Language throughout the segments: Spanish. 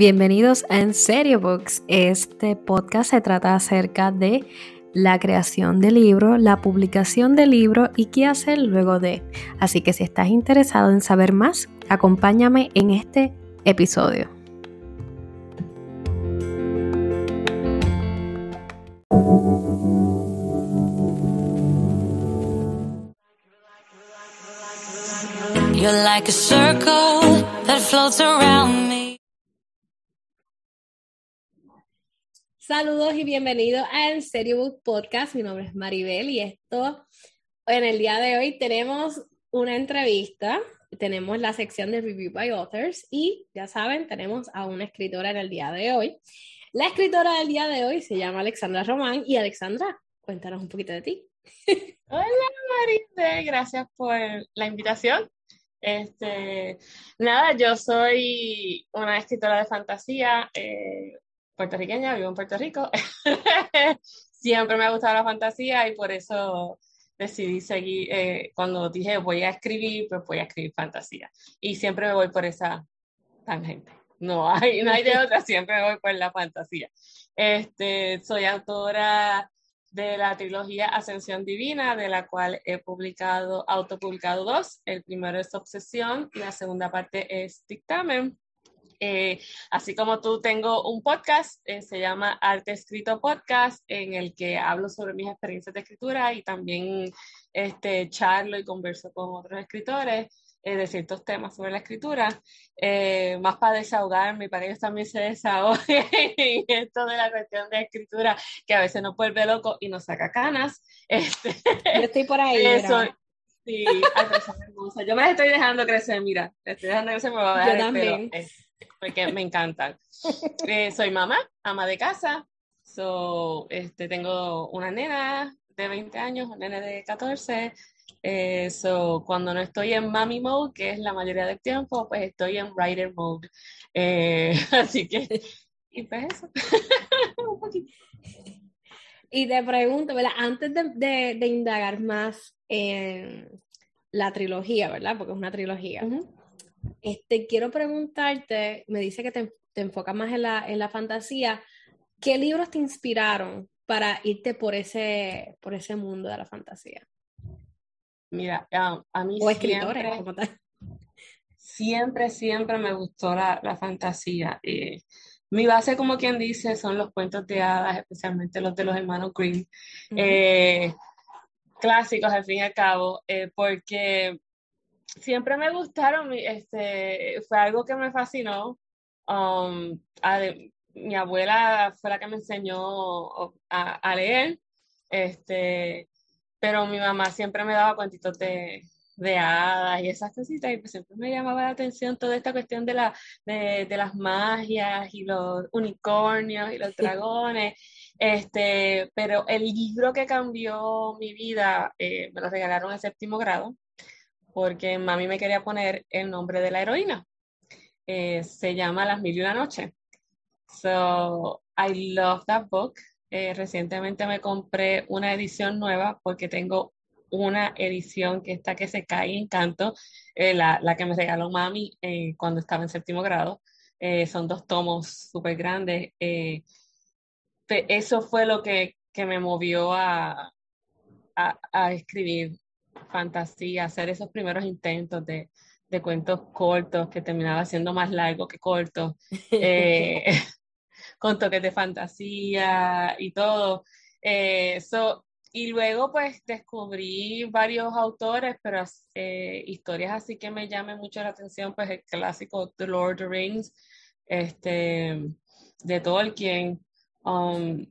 Bienvenidos a En Serio Books. Este podcast se trata acerca de la creación de libro, la publicación de libro y qué hacer luego de. Así que si estás interesado en saber más, acompáñame en este episodio. You're like a circle that around me. Saludos y bienvenidos a En Serio Book Podcast. Mi nombre es Maribel y esto, en el día de hoy tenemos una entrevista, tenemos la sección de Review by Authors y ya saben, tenemos a una escritora en el día de hoy. La escritora del día de hoy se llama Alexandra Román y Alexandra, cuéntanos un poquito de ti. Hola Maribel, gracias por la invitación. Este, nada, yo soy una escritora de fantasía, eh, puertorriqueña, vivo en Puerto Rico. Siempre me ha gustado la fantasía y por eso decidí seguir, eh, cuando dije voy a escribir, pues voy a escribir fantasía. Y siempre me voy por esa tangente. No hay, no hay de otra, siempre me voy por la fantasía. Este, soy autora de la trilogía Ascensión Divina, de la cual he publicado, autopublicado dos. El primero es Obsesión y la segunda parte es Dictamen. Eh, así como tú, tengo un podcast, eh, se llama Arte Escrito Podcast, en el que hablo sobre mis experiencias de escritura y también este, charlo y converso con otros escritores eh, de ciertos temas sobre la escritura, más para desahogarme, para ellos también se desahoguen en esto de la cuestión de escritura, que a veces nos vuelve loco y nos saca canas. Este, Yo estoy por ahí. Eso, Sí, hermosa. Yo me la estoy dejando crecer, mira, estoy dejando crecer, me va a dejar Yo también porque me encantan. Eh, soy mamá, ama de casa, so, este, tengo una nena de 20 años, un nene de 14. Eh, so, cuando no estoy en mommy mode, que es la mayoría del tiempo, pues estoy en writer mode. Eh, así que, y pues eso. Y te pregunto, ¿verdad? Antes de, de, indagar más en la trilogía, ¿verdad? Porque es una trilogía. Este, quiero preguntarte, me dice que te, te enfocas más en la, en la fantasía, ¿qué libros te inspiraron para irte por ese, por ese mundo de la fantasía? Mira, a, mí o escritores, siempre, siempre, siempre me gustó la, la fantasía. Eh, mi base, como quien dice, son los cuentos de hadas, especialmente los de los hermanos Green. Eh, clásicos, al fin y al cabo, eh, porque siempre me gustaron, este, fue algo que me fascinó. Um, mi abuela fue la que me enseñó a, leer, este, pero mi mamá siempre me daba cuentitos de, de hadas y esas cositas, y pues siempre me llamaba la atención toda esta cuestión de, la, de, de las magias y los unicornios y los dragones. Este, pero el libro que cambió mi vida eh, me lo regalaron en séptimo grado porque mami me quería poner el nombre de la heroína. Eh, se llama Las Mil y una Noche. So, I love that book. Eh, recientemente me compré una edición nueva porque tengo una edición que está que se cae en canto, eh, la, la, que me regaló mami cuando estaba en séptimo grado. son dos tomos súper grandes. eso fue lo que, que me movió a, a, a escribir fantasía, hacer esos primeros intentos de, de cuentos cortos que terminaba siendo más largo que cortos, eh, con toques de fantasía y todo. Eh, y luego pues descubrí varios autores, pero eh, historias así que me llamen mucho la atención, pues el clásico The Lord of the Rings, este, de Tolkien. Um,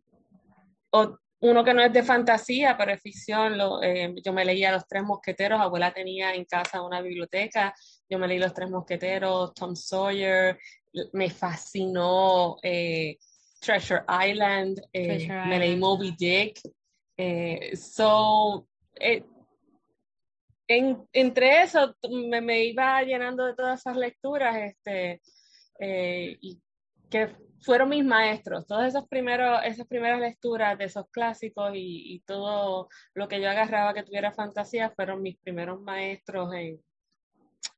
uno que no es de fantasía, pero es ficción. Lo, eh, yo me leía Los Tres Mosqueteros, abuela tenía en casa una biblioteca, yo me leí Los Tres Mosqueteros, Tom Sawyer, me fascinó eh, Treasure Island, eh, me leí Moby Dick. so, en, entre eso me, me, iba llenando de todas esas lecturas este, y que fueron mis maestros, todas esas, primeros, esas primeras lecturas de esos clásicos y, todo lo que yo agarraba que tuviera fantasía fueron mis primeros maestros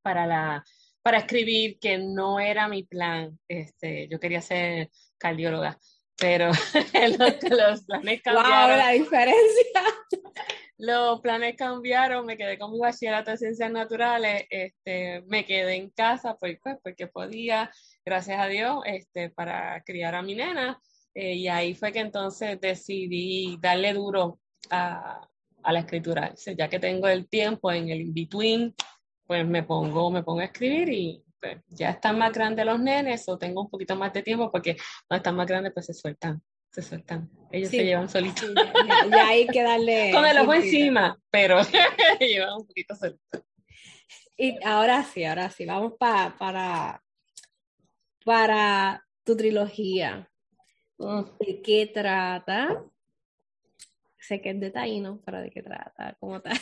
para la, para escribir, que no era mi plan. Este, yo quería ser cardióloga, pero los, planes cambiaron. la diferencia! Los planes cambiaron, me quedé con mi bachillerato de ciencias naturales, este, me quedé en casa pues, pues, porque podía, gracias a Dios, este, para criar a mi nena. Eh, y ahí fue que entonces decidí darle duro a, a la escritura. Ya que tengo el tiempo en el in-between, pues me pongo, me pongo a escribir y pues, ya están más grandes los nenes o tengo un poquito más de tiempo porque cuando están más grandes pues se sueltan, se sueltan. Ellos se llevan solitos. ya, hay que darle... Con el ojo encima, pero llevan un poquito solitos. Y ahora sí, ahora sí, vamos para, para tu trilogía. Mm. ¿De qué trata? sé que es de Taíno, pero ¿de qué trata? ¿Cómo tal?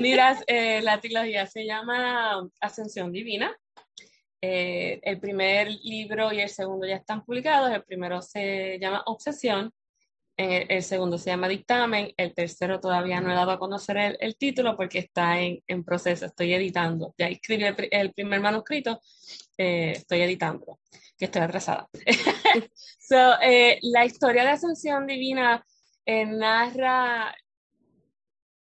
Miras, eh, la trilogía se llama Ascensión Divina. Eh, el primer libro y el segundo ya están publicados. El primero se llama Obsesión, el, segundo se llama Dictamen, el tercero todavía no he dado a conocer el, título porque está en, en, proceso, estoy editando. Ya escribí el, primer manuscrito, eh, estoy editando, que estoy atrasada. so, la historia de Ascensión Divina narra,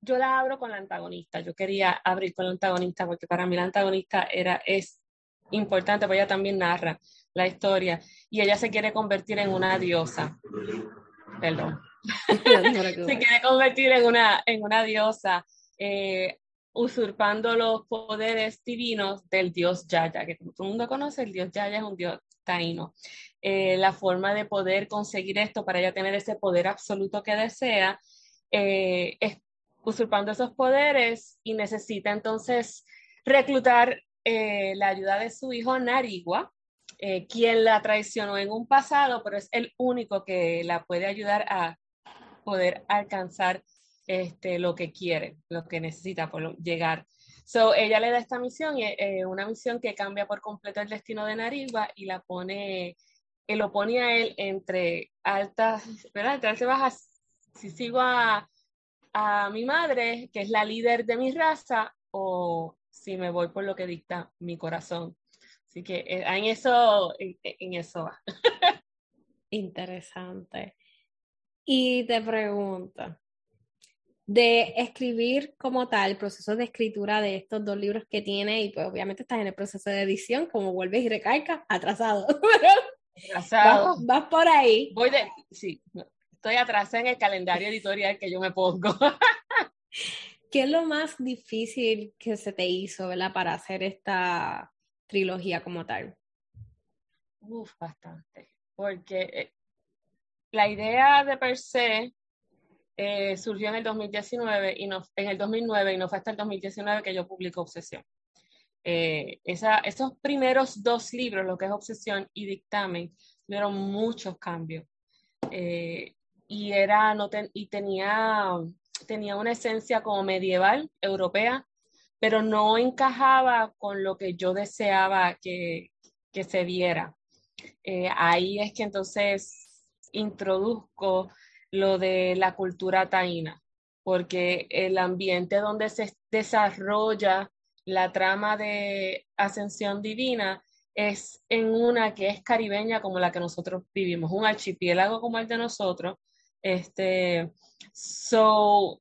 yo la abro con la antagonista, yo quería abrir con la antagonista porque para mí la antagonista era, es importante, porque ella también narra la historia y ella se quiere convertir en una diosa. Perdón. se quiere convertir en una, en una diosa, eh, usurpando los poderes divinos del dios Yaya, que todo el mundo conoce, el dios Yaya es un dios taíno. Eh, la forma de poder conseguir esto para ella tener ese poder absoluto que desea, eh, es usurpando esos poderes y necesita entonces reclutar eh, la ayuda de su hijo Narigua, quien la traicionó en un pasado, pero es el único que la puede ayudar a poder alcanzar este, lo que quiere, lo que necesita por llegar. So, ella le da esta misión, una misión que cambia por completo el destino de Narigua y la pone que lo ponía a él entre altas, ¿verdad? Entre altas y bajas. Si sigo a, mi madre, que es la líder de mi raza, o si me voy por lo que dicta mi corazón. Así que eh, en eso, en, eso va. Interesante. Y te pregunto, de escribir como tal, el proceso de escritura de estos dos libros que tiene, y pues obviamente estás en el proceso de edición, como vuelves y recalcas, atrasado. Vas, por ahí. Voy de, sí, estoy atrás en el calendario editorial que yo me pongo. ¿Qué es lo más difícil que se te hizo, ¿verdad? Para hacer esta trilogía como tal. Uf, bastante. Porque eh, la idea de per se eh, surgió en el 2019 y no, en el 2009 y no fue hasta el 2019 que yo publico Obsesión. Eh, esos primeros dos libros, lo que es Obsesión y Dictamen, tuvieron muchos cambios. Eh, y era, no y tenía, tenía una esencia como medieval, europea, pero no encajaba con lo que yo deseaba que, que se viera. Eh, ahí es que entonces introduzco lo de la cultura taína, porque el ambiente donde se desarrolla la trama de Ascensión Divina es en una que es caribeña como la que nosotros vivimos, un archipiélago como el de nosotros. Este, so,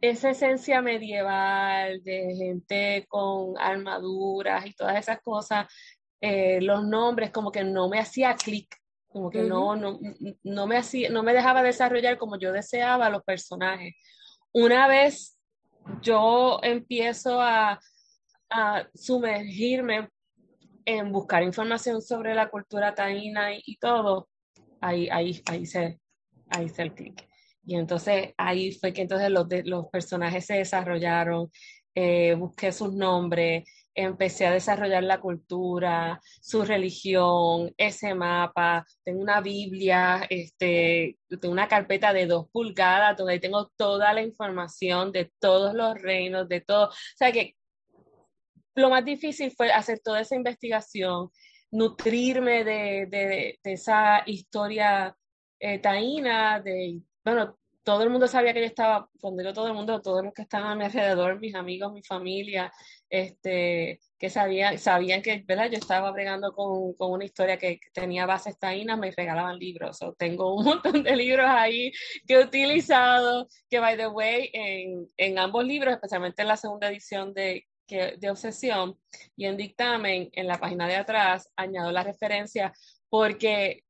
esa esencia medieval de gente con armaduras y todas esas cosas, eh, los nombres como que no me hacía clic, como que no, no, no, me hacía, no me dejaba desarrollar como yo deseaba los personajes. Una vez yo empiezo a a sumergirme en buscar información sobre la cultura taína y, todo, ahí, ahí, ahí se, ahí se el clic. Y entonces ahí fue que entonces los, los personajes se desarrollaron, eh, busqué sus nombres, empecé a desarrollar la cultura, su religión, ese mapa, tengo una Biblia, este, tengo una carpeta de dos pulgadas donde tengo toda la información de todos los reinos, de todo. O sea que lo más difícil fue hacer toda esa investigación, nutrirme de, esa historia eh, taína, de, bueno, todo el mundo sabía que yo estaba, cuando digo todo el mundo, todos los que estaban a mi alrededor, mis amigos, mi familia, este, que sabían, sabían que ¿verdad? yo estaba bregando con, con una historia que tenía bases taínas, me regalaban libros. O tengo un montón de libros ahí que he utilizado, que by the way, en, en ambos libros, especialmente en la segunda edición de, que, de Obsesión y en Dictamen, en la página de atrás, añado la referencia porque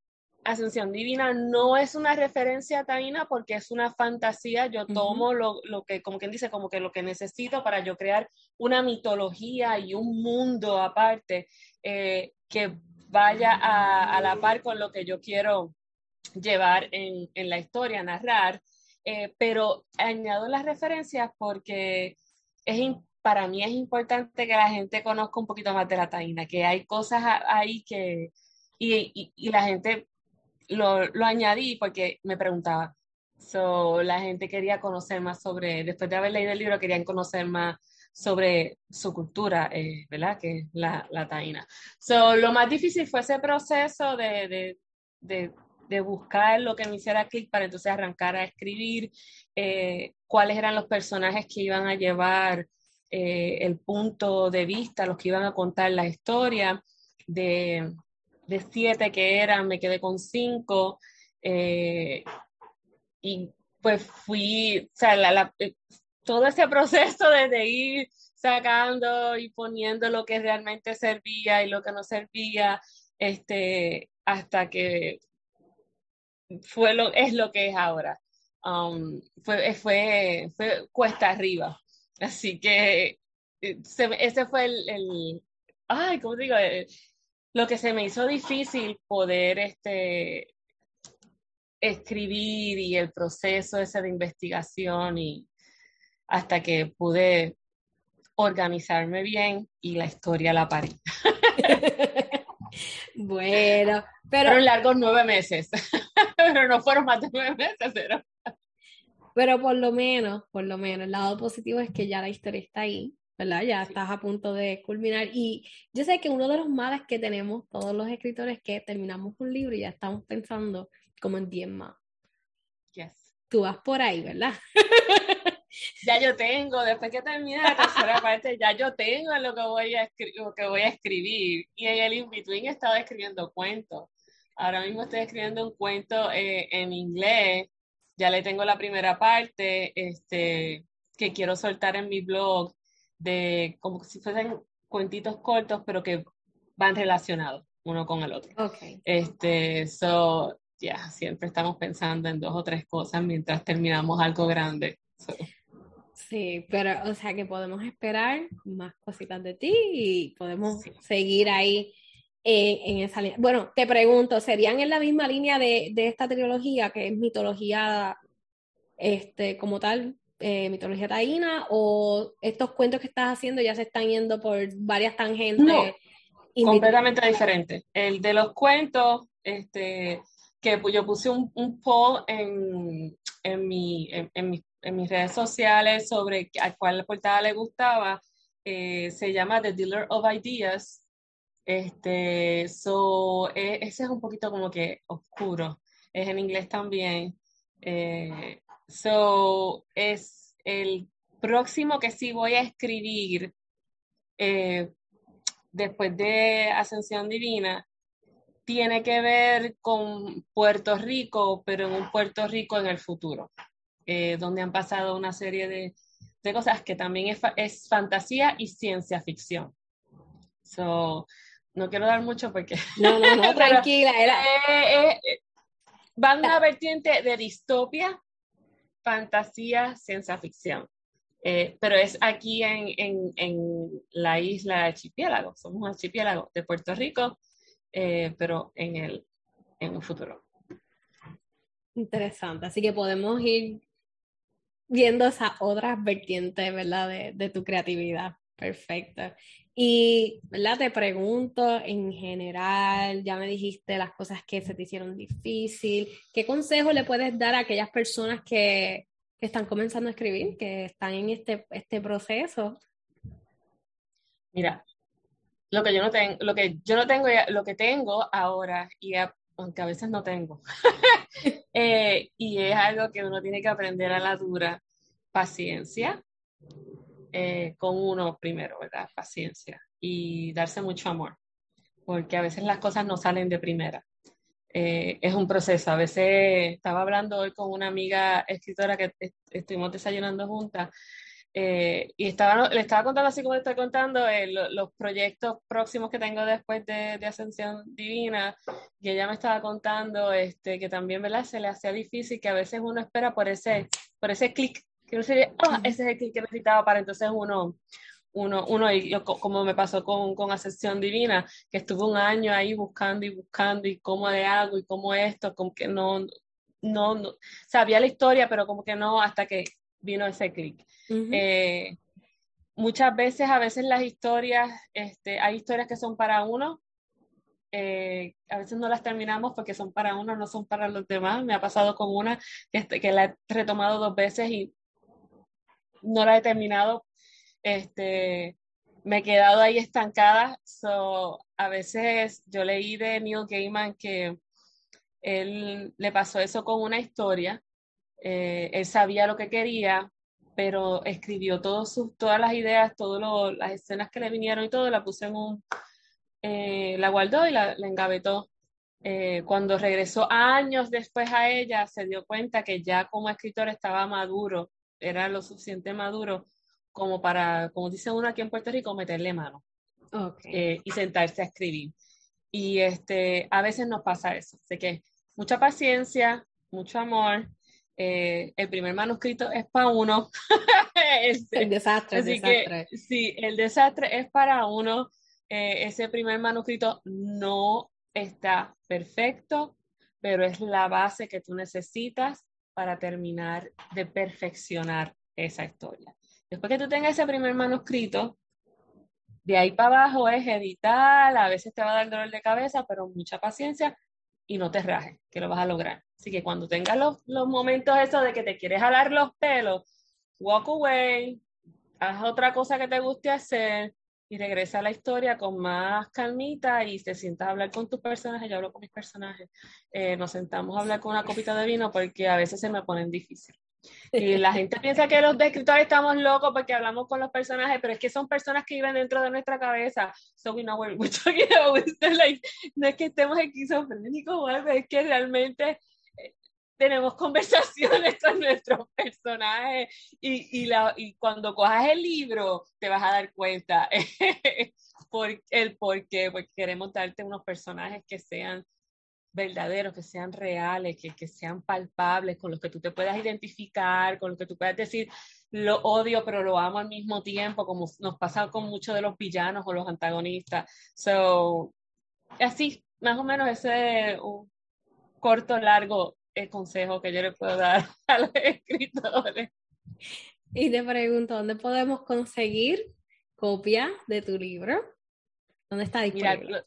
Ascensión Divina no es una referencia taína porque es una fantasía. Yo tomo lo, lo, que, como quien dice, como que lo que necesito para yo crear una mitología y un mundo aparte eh, que vaya a, a, la par con lo que yo quiero llevar en, en la historia, narrar. Eh, pero añado las referencias porque es para mí es importante que la gente conozca un poquito más de la taína, que hay cosas ahí que, y, y, y la gente lo, lo añadí porque me preguntaba. So, la gente quería conocer más sobre, después de haber leído el libro, querían conocer más sobre su cultura, eh, ¿verdad? Que es la, la taína. So, lo más difícil fue ese proceso de, de, de, de buscar lo que me hiciera clic para entonces arrancar a escribir eh, cuáles eran los personajes que iban a llevar eh, el punto de vista, los que iban a contar la historia de, de siete que eran, me quedé con cinco. Eh, y pues fui, o eh, todo ese proceso de, ir sacando y poniendo lo que realmente servía y lo que no servía, este, hasta que fue lo, es lo que es ahora. Um, fue, fue, fue cuesta arriba. Así que eh, ese fue el, el ay, ¿cómo digo? Lo que se me hizo difícil poder este, escribir y el proceso ese de investigación y hasta que pude organizarme bien y la historia la parí. bueno, pero... Fueron largos nueve meses, pero no fueron más de nueve meses, pero... Pero por lo menos, por lo menos, el lado positivo es que ya la historia está ahí ¿verdad? Ya estás a punto de culminar. Y yo sé que uno de los males que tenemos todos los escritores es que terminamos un libro y ya estamos pensando como en 10 más. Yes. Tú vas por ahí, ¿verdad? ya yo tengo, después que termine la tercera parte, ya yo tengo lo que voy a, lo que voy a escribir. Y en el in-between he estado escribiendo cuentos. Ahora mismo estoy escribiendo un cuento eh, en inglés. Ya le tengo la primera parte este, que quiero soltar en mi blog de como si fuesen cuentitos cortos, pero que van relacionados uno con el otro. Okay. Este, so, ya, yeah, siempre estamos pensando en dos o tres cosas mientras terminamos algo grande. So. Sí, pero, o sea, que podemos esperar más cositas de ti y podemos sí. seguir ahí en esa línea. Bueno, te pregunto, ¿serían en la misma línea de, de esta trilogía, que es mitología este, como tal, eh, mitología taína o estos cuentos que estás haciendo ya se están yendo por varias tangentes? No, completamente diferente. El de los cuentos, este, que yo puse un, un poll en, en, mi, en, en, mi, en, mis redes sociales sobre a cuál portada le gustaba, eh, se llama The Dealer of Ideas. Este, so, e, ese es un poquito como que oscuro, es en inglés también. Eh, So, es el próximo que sí voy a escribir eh, después de Ascensión Divina tiene que ver con Puerto Rico, pero en un Puerto Rico en el futuro, eh, donde han pasado una serie de, de cosas que también es, es, fantasía y ciencia ficción. So, no quiero dar mucho porque... No, no, no, tranquila. Era... Eh, eh, van a vertiente de distopia fantasía, ciencia ficción. Eh, pero es aquí en, en, en, la isla archipiélago, somos un archipiélago de Puerto Rico, eh, pero en el, en el futuro. Interesante, así que podemos ir viendo esas otras vertientes, ¿verdad? De, de tu creatividad. Perfecto. Y, ¿verdad? Te pregunto en general, ya me dijiste las cosas que se te hicieron difícil. ¿Qué consejo le puedes dar a aquellas personas que, que están comenzando a escribir, que están en este, este proceso? Mira, lo que yo no tengo, lo que yo no tengo, lo que tengo ahora y aunque a veces no tengo. Eh, y es algo que uno tiene que aprender a la dura. Paciencia, eh, con uno primero, ¿verdad? Paciencia y darse mucho amor, porque a veces las cosas no salen de primera. Eh, es un proceso. A veces estaba hablando hoy con una amiga escritora que estuvimos desayunando juntas eh, y estaba, le estaba contando así como le estoy contando los proyectos próximos que tengo después de, de, Ascensión Divina y ella me estaba contando este, que también ¿verdad? se le hacía difícil que a veces uno espera por ese, por ese clic que no sería, ah, ese es el clic que necesitaba para entonces uno, uno, uno y yo, como me pasó con, con Ascensión Divina, que estuve un año ahí buscando y buscando y cómo de algo y cómo esto, como que no, no, no, sabía la historia, pero como que no, hasta que vino ese clic. Eh, muchas veces, a veces las historias, este, hay historias que son para uno, eh, a veces no las terminamos porque son para uno, no son para los demás. Me ha pasado con una que, este, que la he retomado dos veces y no la he terminado, este, me he quedado ahí estancada. So, a veces yo leí de Neil Gaiman que él le pasó eso con una historia. Eh, él sabía lo que quería, pero escribió todos sus, todas las ideas, todas las escenas que le vinieron y todo, la puso en un, eh, la guardó y la, engavetó. Eh, cuando regresó años después a ella, se dio cuenta que ya como escritor estaba maduro era lo suficiente maduro como para, como dice uno aquí en Puerto Rico, meterle mano eh, y sentarse a escribir. Y este, a veces nos pasa eso. Así que mucha paciencia, mucho amor. Eh, el primer manuscrito es para uno. el desastre, el desastre. sí, el desastre es para uno. Eh, ese primer manuscrito no está perfecto, pero es la base que tú necesitas para terminar de perfeccionar esa historia. Después que tú tengas ese primer manuscrito, de ahí para abajo es editar, a veces te va a dar dolor de cabeza, pero mucha paciencia y no te rajes, que lo vas a lograr. Así que cuando tengas los, los momentos esos de que te quieres jalar los pelos, walk away, haz otra cosa que te guste hacer, y regresa a la historia con más calmita y te sientas a hablar con tus personajes, yo hablo con mis personajes, eh, nos sentamos a hablar con una copita de vino porque a veces se me ponen difícil. Y la gente piensa que los escritores estamos locos porque hablamos con los personajes, pero es que son personas que viven dentro de nuestra cabeza. So we know what we're talking about. no es que estemos esquizofrénicos, es que realmente tenemos conversaciones con nuestros personajes y, y, la, y cuando cojas el libro te vas a dar cuenta por el por qué, porque queremos darte unos personajes que sean verdaderos, que sean reales, que, que sean palpables, con los que tú te puedas identificar, con los que tú puedas decir, lo odio, pero lo amo al mismo tiempo, como nos pasa con muchos de los villanos o los antagonistas. So, así, más o menos ese un corto, largo el consejo que yo le puedo dar a los escritores. Y te pregunto, ¿dónde podemos conseguir copia de tu libro? ¿Dónde está disponible?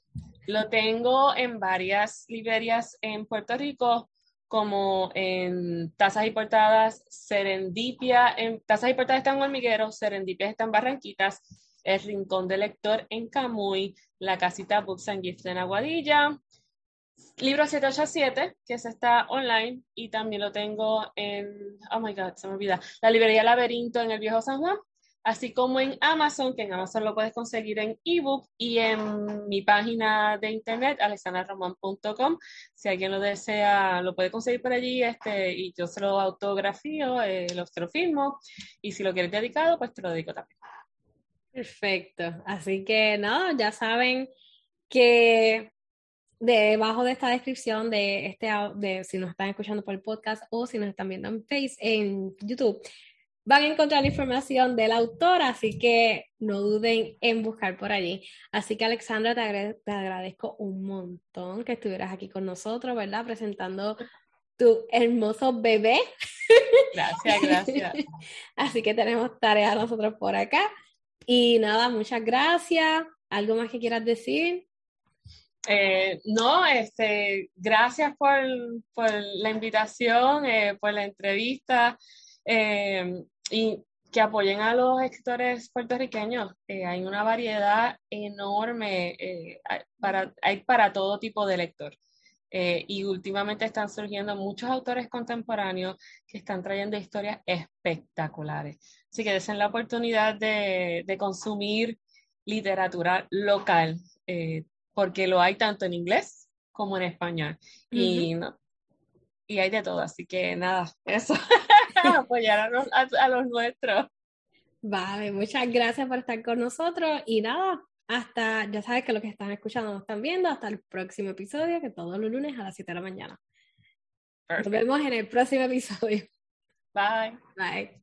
lo, tengo en varias librerías en Puerto Rico, como en Tazas y Portadas, Serendipia, en Tazas y Portadas está en Hormiguero, Serendipia está en Barranquitas, El Rincón del Lector en Camuy, La Casita Books and Gifts en Aguadilla, Libro 787, que se está online y también lo tengo en, oh my god, se me olvida, la librería Laberinto en el Viejo San Juan, así como en Amazon, que en Amazon lo puedes conseguir en ebook y en mi página de internet, alexandraroman.com. Si alguien lo desea, lo puede conseguir por allí este, y yo se lo autografío, eh, lo, se y si lo quieres dedicado, pues te lo dedico también. Perfecto, así que no, ya saben que debajo de esta descripción de este de si nos están escuchando por el podcast o si nos están viendo en Face en YouTube van a encontrar la información del autor, así que no duden en buscar por allí. Así que Alexandra, te, te agradezco un montón que estuvieras aquí con nosotros, ¿verdad? Presentando tu hermoso bebé. Gracias, gracias. así que tenemos tareas nosotros por acá. Y nada, muchas gracias. ¿Algo más que quieras decir? Eh, no, este, gracias por, por la invitación, eh, por la entrevista eh, y que apoyen a los escritores puertorriqueños. hay una variedad enorme, para, hay para todo tipo de lector. Y últimamente están surgiendo muchos autores contemporáneos que están trayendo historias espectaculares. Así que desen la oportunidad de, consumir literatura local, porque lo hay tanto en inglés como en español. y, y hay de todo, así que nada, eso, apoyar a los, a los nuestros. Vale, muchas gracias por estar con nosotros y nada, hasta, ya sabes que lo que están escuchando, nos están viendo, hasta el próximo episodio, que todos los lunes a las 7 de la mañana. Nos vemos en el próximo episodio. Bye. Bye.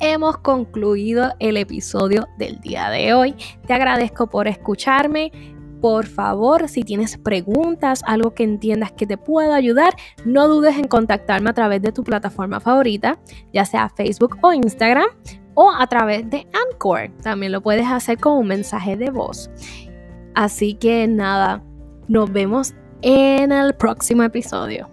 Hemos concluido el episodio del día de hoy. Te agradezco por escucharme. Por favor, si tienes preguntas, algo que entiendas que te pueda ayudar, no dudes en contactarme a través de tu plataforma favorita, ya sea Facebook o Instagram, o a través de Anchor. También lo puedes hacer con un mensaje de voz. Así que nada, nos vemos en el próximo episodio.